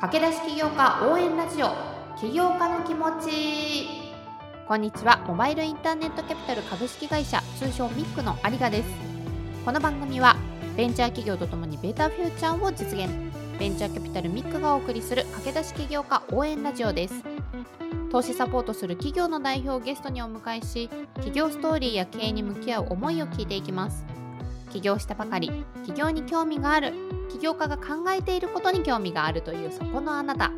駆け出し起業家応援ラジオ。起業家の気持ち。こんにちは。モバイルインターネットキャピタル株式会社。通称ミックの有賀です。この番組はベンチャー企業とともにベータフューチャーを実現。ベンチャーキャピタルミックがお送りする駆け出し起業家応援ラジオです。投資サポートする企業の代表をゲストにお迎えし企業ストーリーや経営に向き合う思いを聞いていきます。起業したばかり。起業に興味がある。起業家が考えていることに興味があるというそこのあなた。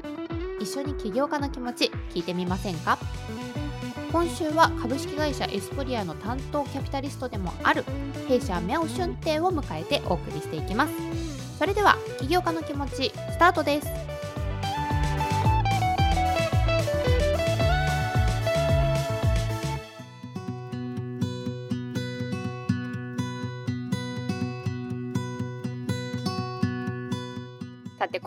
一緒に起業家の気持ち聞いてみませんか？今週は株式会社エスプリアの担当キャピタリストでもある弊社ミャオ春亭を迎えてお送りしていきます。それでは起業家の気持ちスタートです。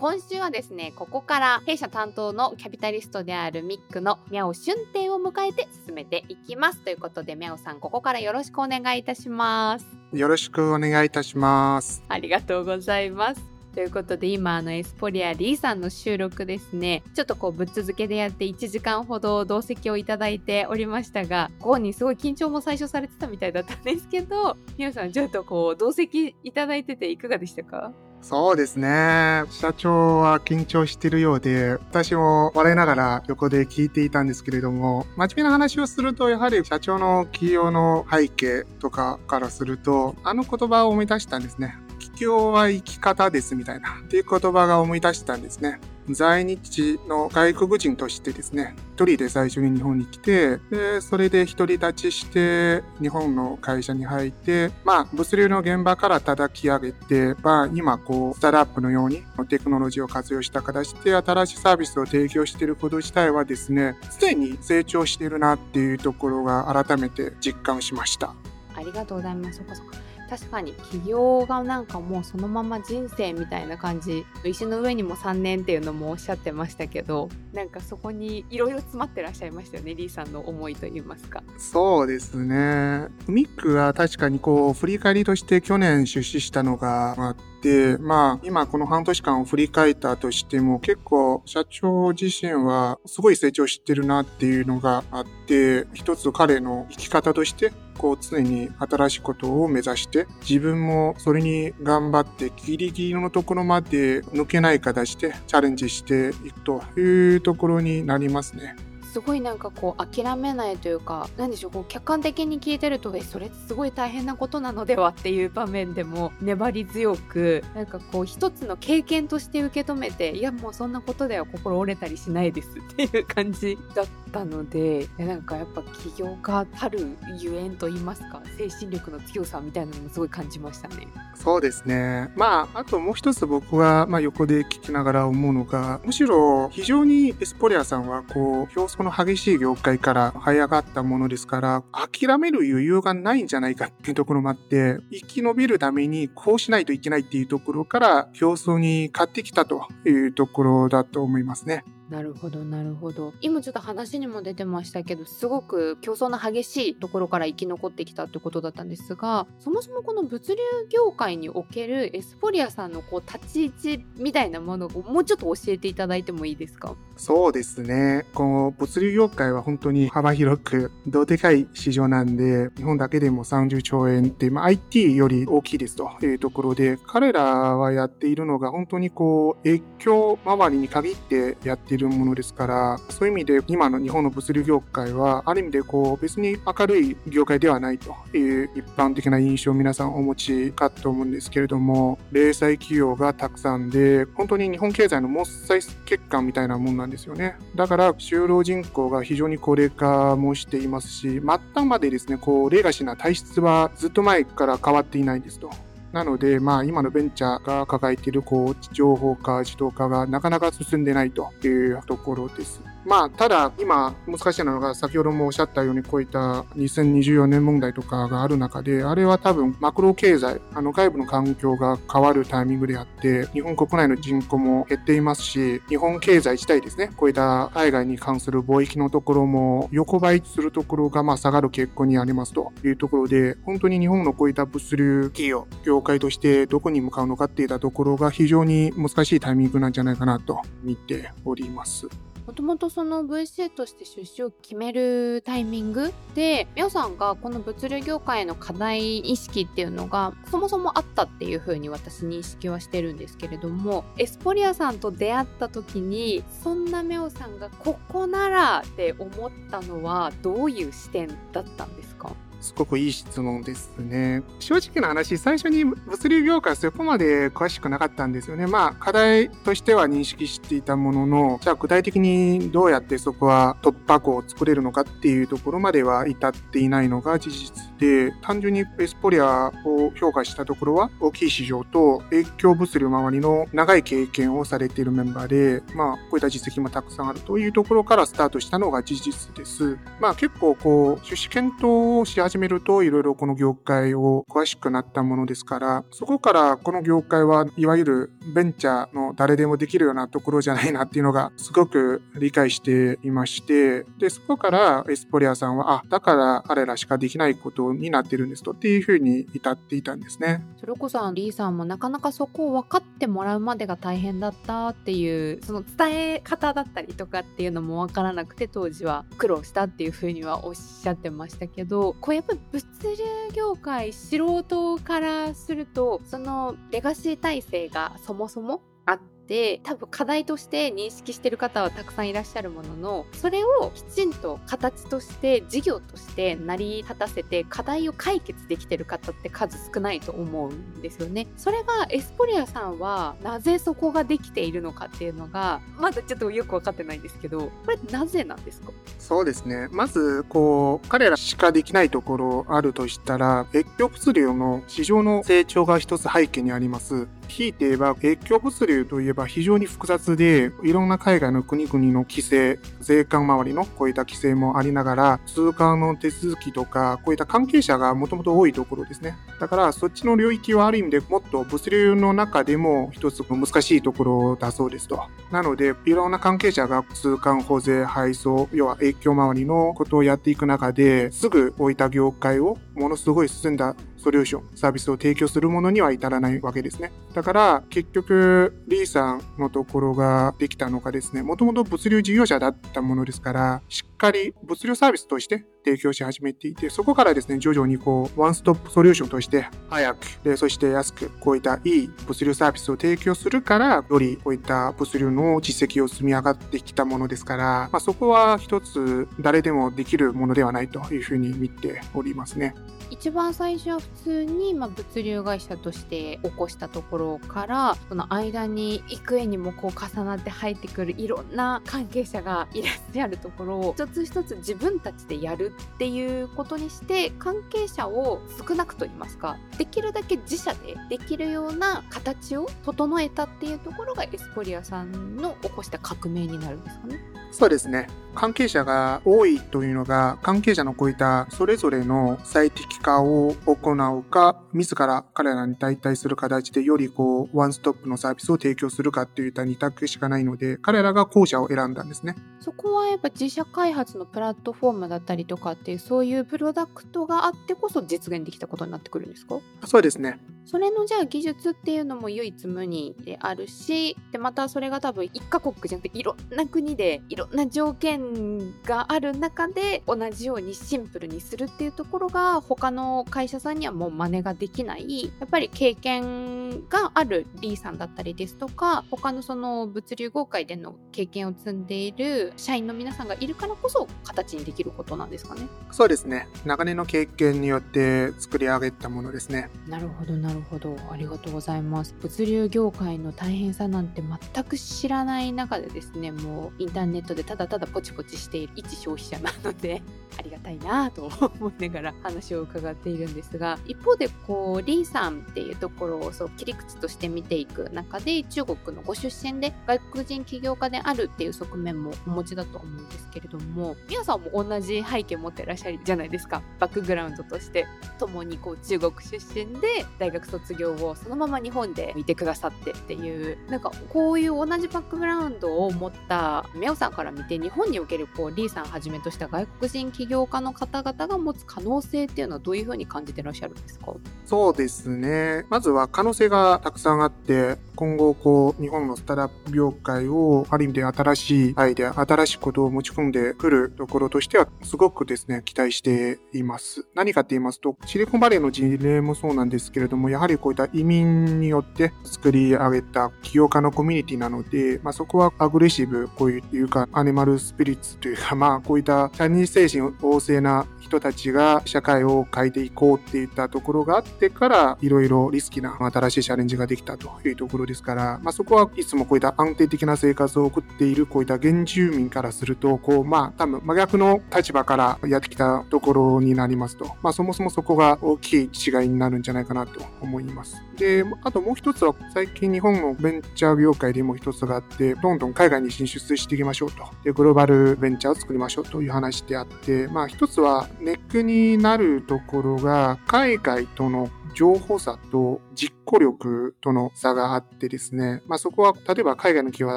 今週はですねここから弊社担当のキャピタリストであるミックのミャオ春亭を迎えて進めていきます。ということでミャオさんここからよろしくお願いいたします。よろしくお願いいたします。ありがとうございます。ということで今あのエスポリアリーさんの収録ですね。ちょっとこうぶっ続けでやって1時間ほど同席をいただいておりましたがご本人すごい緊張も最初されてたみたいだったんですけど皆さんちょっとこう同席いただいてていかがでしたか？そうですね。社長は緊張してるようで、私も笑いながら横で聞いていたんですけれども、真面目な話をすると、やはり社長の企業の背景とかからすると、あの言葉を思い出したんですね。企業は生き方ですみたいな、っていう言葉が思い出したんですね。在日の外国人としてですね、人で最初に日本に来て、で、それで独り立ちして、日本の会社に入って、まあ、物流の現場から叩き上げて、まあ、今、こう、スタートアップのようにテクノロジーを活用した形で新しいサービスを提供していること自体はですね、常に成長しているなっていうところが改めて実感しました。ありがとうございますそっかそっか確かに起業がなんかもうそのまま人生みたいな感じ石の上にも3年っていうのもおっしゃってましたけどなんかそこにいろいろ詰まってらっしゃいましたよねリーさんの思いといいますかそうですね。ミックは確かにこう、振り返りとして去年出資したのがあ、でまあ、今この半年間を振り返ったとしても、結構社長自身はすごい成長してるなっていうのがあって、一つ彼の生き方として、こう常に新しいことを目指して、自分もそれに頑張ってギリギリのところまで抜けない形でチャレンジしていくというところになりますね。すごいなんかこう諦めないというか何でしょうこう客観的に聞いてるとえそれすごい大変なことなのではっていう場面でも粘り強くなんかこう一つの経験として受け止めていやもうそんなことでは心折れたりしないですっていう感じだったのでなんかやっぱ起業家たるゆえんと言いますか精神力の強さみたいなのもすごい感じましたね。そうですね。まあ、あともう一つ僕は、まあ、横で聞きながら思うのが、むしろ非常にエスポリアさんは、こう、競この激しい業界から這い上がったものですから、諦める余裕がないんじゃないかっていうところもあって、生き延びるためにこうしないといけないっていうところから、競争に勝ってきたというところだと思いますね。なるほどなるほど。今ちょっと話にも出てましたけどすごく競争の激しいところから生き残ってきたってことだったんですがそもそもこの物流業界におけるエスポリアさんのこう立ち位置みたいなものをもうちょっと教えていただいてもいいですか？そうですね。この物流業界は本当に幅広く、どでかい市場なんで、日本だけでも30兆円って、まあ、IT より大きいですと。いうところで、彼らはやっているのが本当にこう、越境周りに限ってやっているるものですから、そういう意味で今の日本の物流業界は、ある意味でこう、別に明るい業界ではないという一般的な印象を皆さんお持ちかと思うんですけれども、零細企業がたくさんで、本当に日本経済の毛細血管みたいなもんなんですよね。だから、就労人口が非常に高齢化もしていますし、末端までですね、こう、レガシーな体質はずっと前から変わっていないんですと。なので、まあ、今のベンチャーが抱えている、こう、情報化、自動化がなかなか進んでないというところです。まあ、ただ、今、難しいのが、先ほどもおっしゃったように、こういった2024年問題とかがある中で、あれは多分、マクロ経済、あの、外部の環境が変わるタイミングであって、日本国内の人口も減っていますし、日本経済自体ですね、こういった海外に関する貿易のところも、横ばいするところが、まあ、下がる傾向にありますというところで、本当に日本のこういった物流企業、業業界としてどこに向かうのかっていったところが非常に難しいタイミングなんじゃないかなと見ております。もともとその VC として出資を決めるタイミングで、みおさんがこの物流業界への課題意識っていうのがそもそもあったっていうふうに私認識はしてるんですけれども、エスポリアさんと出会った時に、そんなみおさんがここならって思ったのはどういう視点だったんですか？すごくいい質問ですね。正直な話、最初に物流業界はそこまで詳しくなかったんですよね。まあ、課題としては認識していたものの、じゃあ具体的にどうやってそこは突破口を作れるのかっていうところまでは至っていないのが事実で、単純にエスポリアを評価したところは、大きい市場と影響物流周りの長い経験をされているメンバーで、まあ、こういった実績もたくさんあるというところからスタートしたのが事実です。まあ、結構こう、出資検討をし始めると、いろいろこの業界を詳しくなったものですから、そこからこの業界はいわゆるベンチャーの誰でもできるようなところじゃないなっていうのがすごく理解していまして、で、そこからエスポリアさんは、あ、だから彼らしかできないことになってるんですとっていうふうに至っていたんですね。それこそリーさんもなかなかそこを分かってもらうまでが大変だったっていう、その伝え方だったりとかっていうのも分からなくて当時は苦労したっていうふうにはおっしゃってましたけど、こうやっぱり物流業界素人からするとそのレガシー体制がそもそもあってで多分課題として認識してる方はたくさんいらっしゃるもののそれをきちんと形として事業として成り立たせて課題を解決できてる方って数少ないと思うんですよね。それがエスポリアさんはなぜそこができているのかっていうのがまだちょっとよく分かってないんですけどこれなぜなんですか？そうですねまずこう彼らしかできないところあるとしたら越境物流の市場の成長が一つ背景にあります。ひいて言えば越境物流といえば非常に複雑で、いろんな海外の国々の規制、税関周りのこういった規制もありながら、通関の手続きとか、こういった関係者がもともと多いところですね。だから、そっちの領域はある意味でもっと物流の中でも一つ難しいところだそうですと。なので、いろんな関係者が通関保税、配送、要は影響周りのことをやっていく中で、すぐこういた業界をものすごい進んだソリューション、サービスを提供するものには至らないわけですね。だから、結局、リーさんのところができたのがですね、もともと物流事業者だったものですから、しっかり物流サービスとして提供し始めていて、そこからですね、徐々にこう、ワンストップソリューションとして、早く、で、そして安く、こういったいい物流サービスを提供するから、よりこういった物流の実績を積み上がってきたものですから、まあ、そこは一つ誰でもできるものではないというふうに見ておりますね。一番最初は普通に、まあ、物流会社として起こしたところからその間に幾重にもこう重なって入ってくるいろんな関係者がいらっしゃるところを 一つ一つ自分たちでやるっていうことにして関係者を少なくと言いますかできるだけ自社でできるような形を整えたっていうところがエスポリアさんの起こした革命になるんですかね。そうですね。関係者が多いというのが、関係者のこういったそれぞれの最適化を行うか、自ら彼らに代替する形でよりこう、ワンストップのサービスを提供するかっていった二択しかないので、彼らが後者を選んだんですね。そこはやっぱ自社開発のプラットフォームだったりとかっていう、そういうプロダクトがあってこそ実現できたことになってくるんですか？そうですね。それのじゃあ技術っていうのも唯一無二であるし、で、またそれが多分一カ国じゃなくていろんな国でいろんな条件がある中で同じようにシンプルにするっていうところが他の会社さんにはもう真似ができない。やっぱり経験があるリーさんだったりですとか他のその物流業界での経験を積んでいる社員の皆さんがいるからこそ形にできることなんですかね。そうですね。長年の経験によって作り上げたものですね。なるほどなるるほど。ありがとうございます。物流業界の大変さなんて全く知らない中でですねもうインターネットでただただポチポチしている一消費者なので ありがたいなと思いながら話を伺っているんですが一方でこうリーさんっていうところをそう切り口として見ていく中で中国のご出身で外国人起業家であるっていう側面もお持ちだと思うんですけれども皆さんも同じ背景持ってらっしゃるじゃないですか。バックグラウンドとして共にこう中国出身で大学卒業をそのまま日本でいてくださってっていうなんかこういう同じバックグラウンドを持ったミャオさんから見て日本におけるこうリーさんはじめとした外国人起業家の方々が持つ可能性っていうのはどういうふうに感じてらっしゃるんですか？そうですね。まずは可能性がたくさんあって、今後こう日本のスタートアップ業界をある意味で新しいアイデア、新しいことを持ち込んでくるところとしてはすごくですね、期待しています。何かって言いますと、シリコンバレーの事例もそうなんですけれども、やはりこういった移民によって作り上げた起業家のコミュニティなので、まあ、そこはアグレッシブ、こういうか、アニマルスピリッツというか、まあ、こういったチャニー精神旺盛な人たちが社会を変えていこうっていったところがあってから、いろいろリスキーな新しいチャレンジができたというところですから、まあ、そこはいつもこういった安定的な生活を送っているこういった原住民からすると、こう、まあ、多分真逆の立場からやってきたところになりますと、まあ、そもそもそこが大きい違いになるんじゃないかなと。思います。で、あともう一つは、最近日本のベンチャー業界でも一つがあって、どんどん海外に進出していきましょうと。で、グローバルベンチャーを作りましょうという話であって、まあ一つはネックになるところが、海外との情報差と実行力との差があってですね、まあそこは例えば海外の企業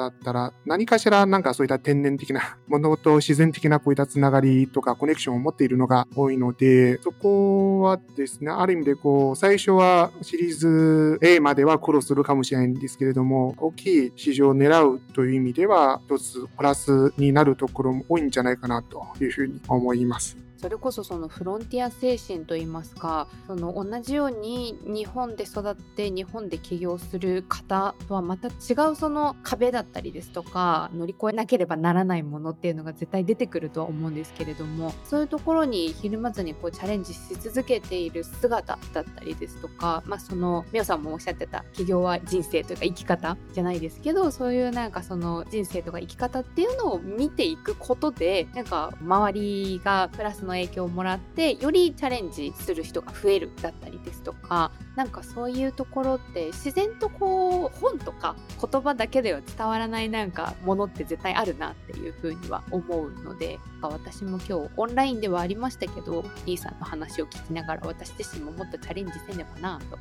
だったら何かしらなんかそういった天然的なものと自然的なこういったつながりとかコネクションを持っているのが多いので、そこはですね、ある意味でこう最初はシリーズ A までは苦労するかもしれないんですけれども、大きい市場を狙うという意味では一つプラスになるところも多いんじゃないかなというふうに思います。それこそそのフロンティア精神といいますかその同じように日本で育って日本で起業する方とはまた違うその壁だったりですとか乗り越えなければならないものっていうのが絶対出てくるとは思うんですけれどもそういうところにひるまずにこうチャレンジし続けている姿だったりですとかまあそのみおさんもおっしゃってた起業は人生というか生き方じゃないですけどそういうなんかその人生とか生き方っていうのを見ていくことでなんか周りがプラスの影響をもらってよりチャレンジする人が増えるだったりですとかなんかそういうところって自然とこう本とか言葉だけでは伝わらないなんかものって絶対あるなっていうふうには思うので私も今日オンラインではありましたけどリーさんの話を聞きながら私自身ももっとチャレンジせねばなと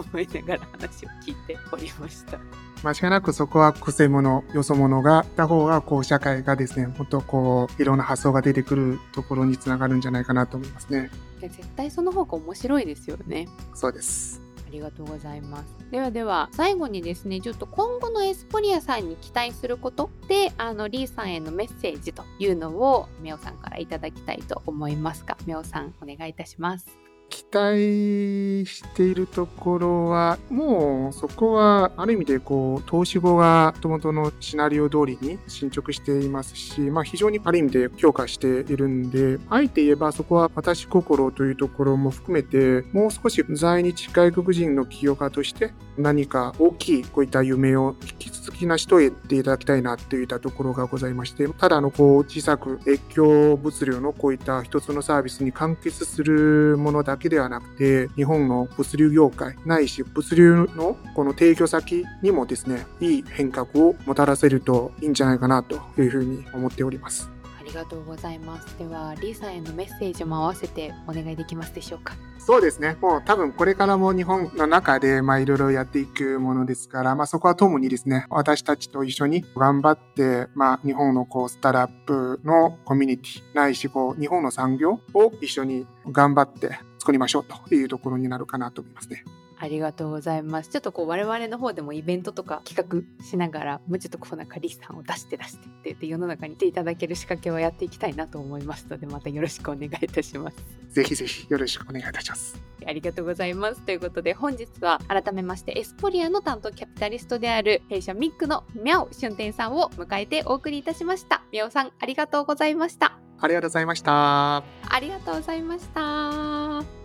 思いながら話を聞いておりました。間違いなくそこは癖者、よそ者がいた方が、こう、社会がですね、もっとこう、いろんな発想が出てくるところにつながるんじゃないかなと思いますね。絶対その方が面白いですよね。そうです。ありがとうございます。ではでは、最後にですね、ちょっと今後のエスポリアさんに期待することで、あの、リーさんへのメッセージというのを、みおさんからいただきたいと思いますが、みおさん、お願いいたします。期待しているところは、もうそこはある意味でこう、投資後が元々のシナリオ通りに進捗していますし、まあ非常にある意味で評価しているんで、あえて言えばそこは私心というところも含めて、もう少し在日外国人の起業家として何か大きいこういった夢を引き続き成し遂げていただきたいなといったところがございまして、ただのこう小さく越境物流のこういった一つのサービスに完結するものだけではなくて、日本の物流業界ないし物流のこの提供先にもですね、いい変革をもたらせるといいんじゃないかなというふうに思っております。ありがとうございます。では、リーさんへのメッセージも合わせてお願いできますでしょうか？そうですね。もう多分これからも日本の中で、まあいろいろやっていくものですから、まあそこはともにですね、私たちと一緒に頑張って、まあ日本のこうスタートアップのコミュニティ、ないしこう日本の産業を一緒に頑張って作りましょうというところになるかなと思いますね。ありがとうございます。ちょっとこう我々の方でもイベントとか企画しながら、もうちょっとこうなんかリスさんを出して出してって言って世の中にいていただける仕掛けをやっていきたいなと思いますので、またよろしくお願いいたします。ぜひぜひよろしくお願いいたします。ありがとうございます。ということで本日は改めましてエスポリアの担当キャピタリストである弊社ミックのミャオ春天さんを迎えてお送りいたしました。ミャオさんありがとうございました。ありがとうございました。ありがとうございました。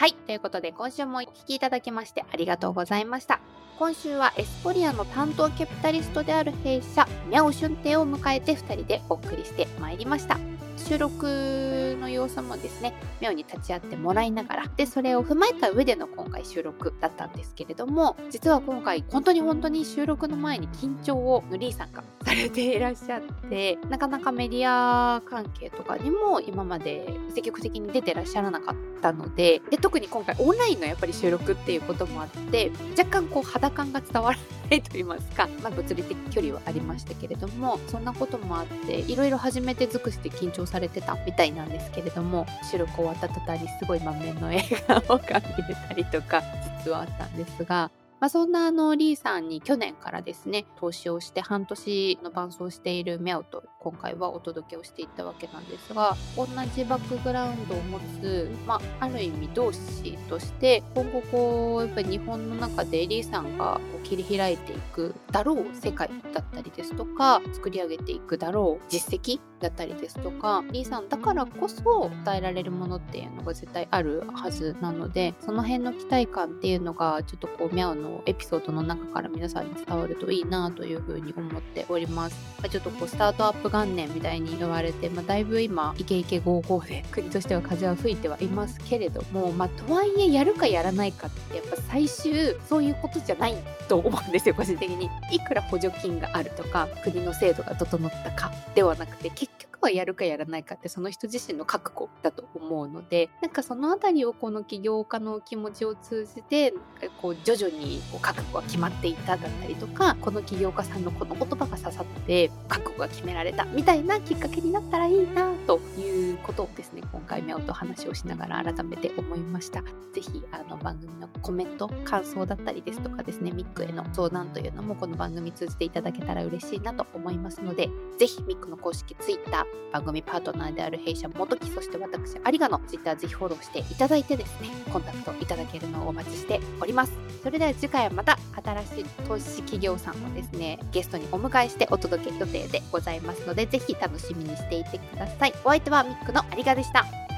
はい。ということで、今週もお聞きいただきましてありがとうございました。今週はエスポリアの担当キャピタリストである弊社、ミャオ春亭を迎えて2人でお送りしてまいりました。収録の様子もですね、妙に立ち会ってもらいながら、で、それを踏まえた上での今回収録だったんですけれども、実は今回、本当に本当に収録の前に緊張をヌリーさんがされていらっしゃって、なかなかメディア関係とかにも今まで積極的に出てらっしゃらなかったので、で、特に今回オンラインのやっぱり収録っていうこともあって、若干こう肌感が伝わらないと言いますか、まあ、物理的距離はありましたけれども、そんなこともあって、いろいろ初めて尽くして緊張されてたみたいなんですけれども収録終わった途端にすごい満面の笑顔が見れたりとか実はあったんですがまあ、そんなあのリーさんに去年からですね投資をして半年の伴走しているミャオと今回はお届けをしていったわけなんですが同じバックグラウンドを持つ、まあ、ある意味同志として今後こうやっぱり日本の中でリーさんがこう切り開いていくだろう世界だったりですとか作り上げていくだろう実績だったりですとかリーさんだからこそ伝えられるものっていうのが絶対あるはずなのでその辺の期待感っていうのがちょっとこうミャオのエピソードの中から皆さんに伝わるといいなというふうに思っております。ちょっとこうスタートアップ元年みたいに言われて、まあ、だいぶ今イケイケゴーゴーで国としては風は吹いてはいますけれども、まあ、とはいえやるかやらないかってやっぱ最終そういうことじゃないと思うんですよ個人的に。いくら補助金があるとか国の制度が整ったかではなくて結局はやるかやらないかってその人自身の覚悟だと思うのでなんかその辺りをこの起業家の気持ちを通じてこう徐々にこう覚悟が決まっていただったりとかこの起業家さんのこの言葉が刺さって覚悟が決められたみたいなきっかけになったらいいなということをですね今回目音話をしながら改めて思いました。是非番組のコメント感想だったりですとかですねミックへの相談というのもこの番組通じていただけたら嬉しいなと思いますので是非ミックの公式 Twitter 番組パートナーである弊社元木そして私有賀の Twitter ぜひフォローしていただいてです。ねコンタクトいただけるのをお待ちしております。それでは次回はまた新しい投資企業さんをですねゲストにお迎えしてお届け予定でございますのでぜひ楽しみにしていてください。お相手はミックの有賀でした。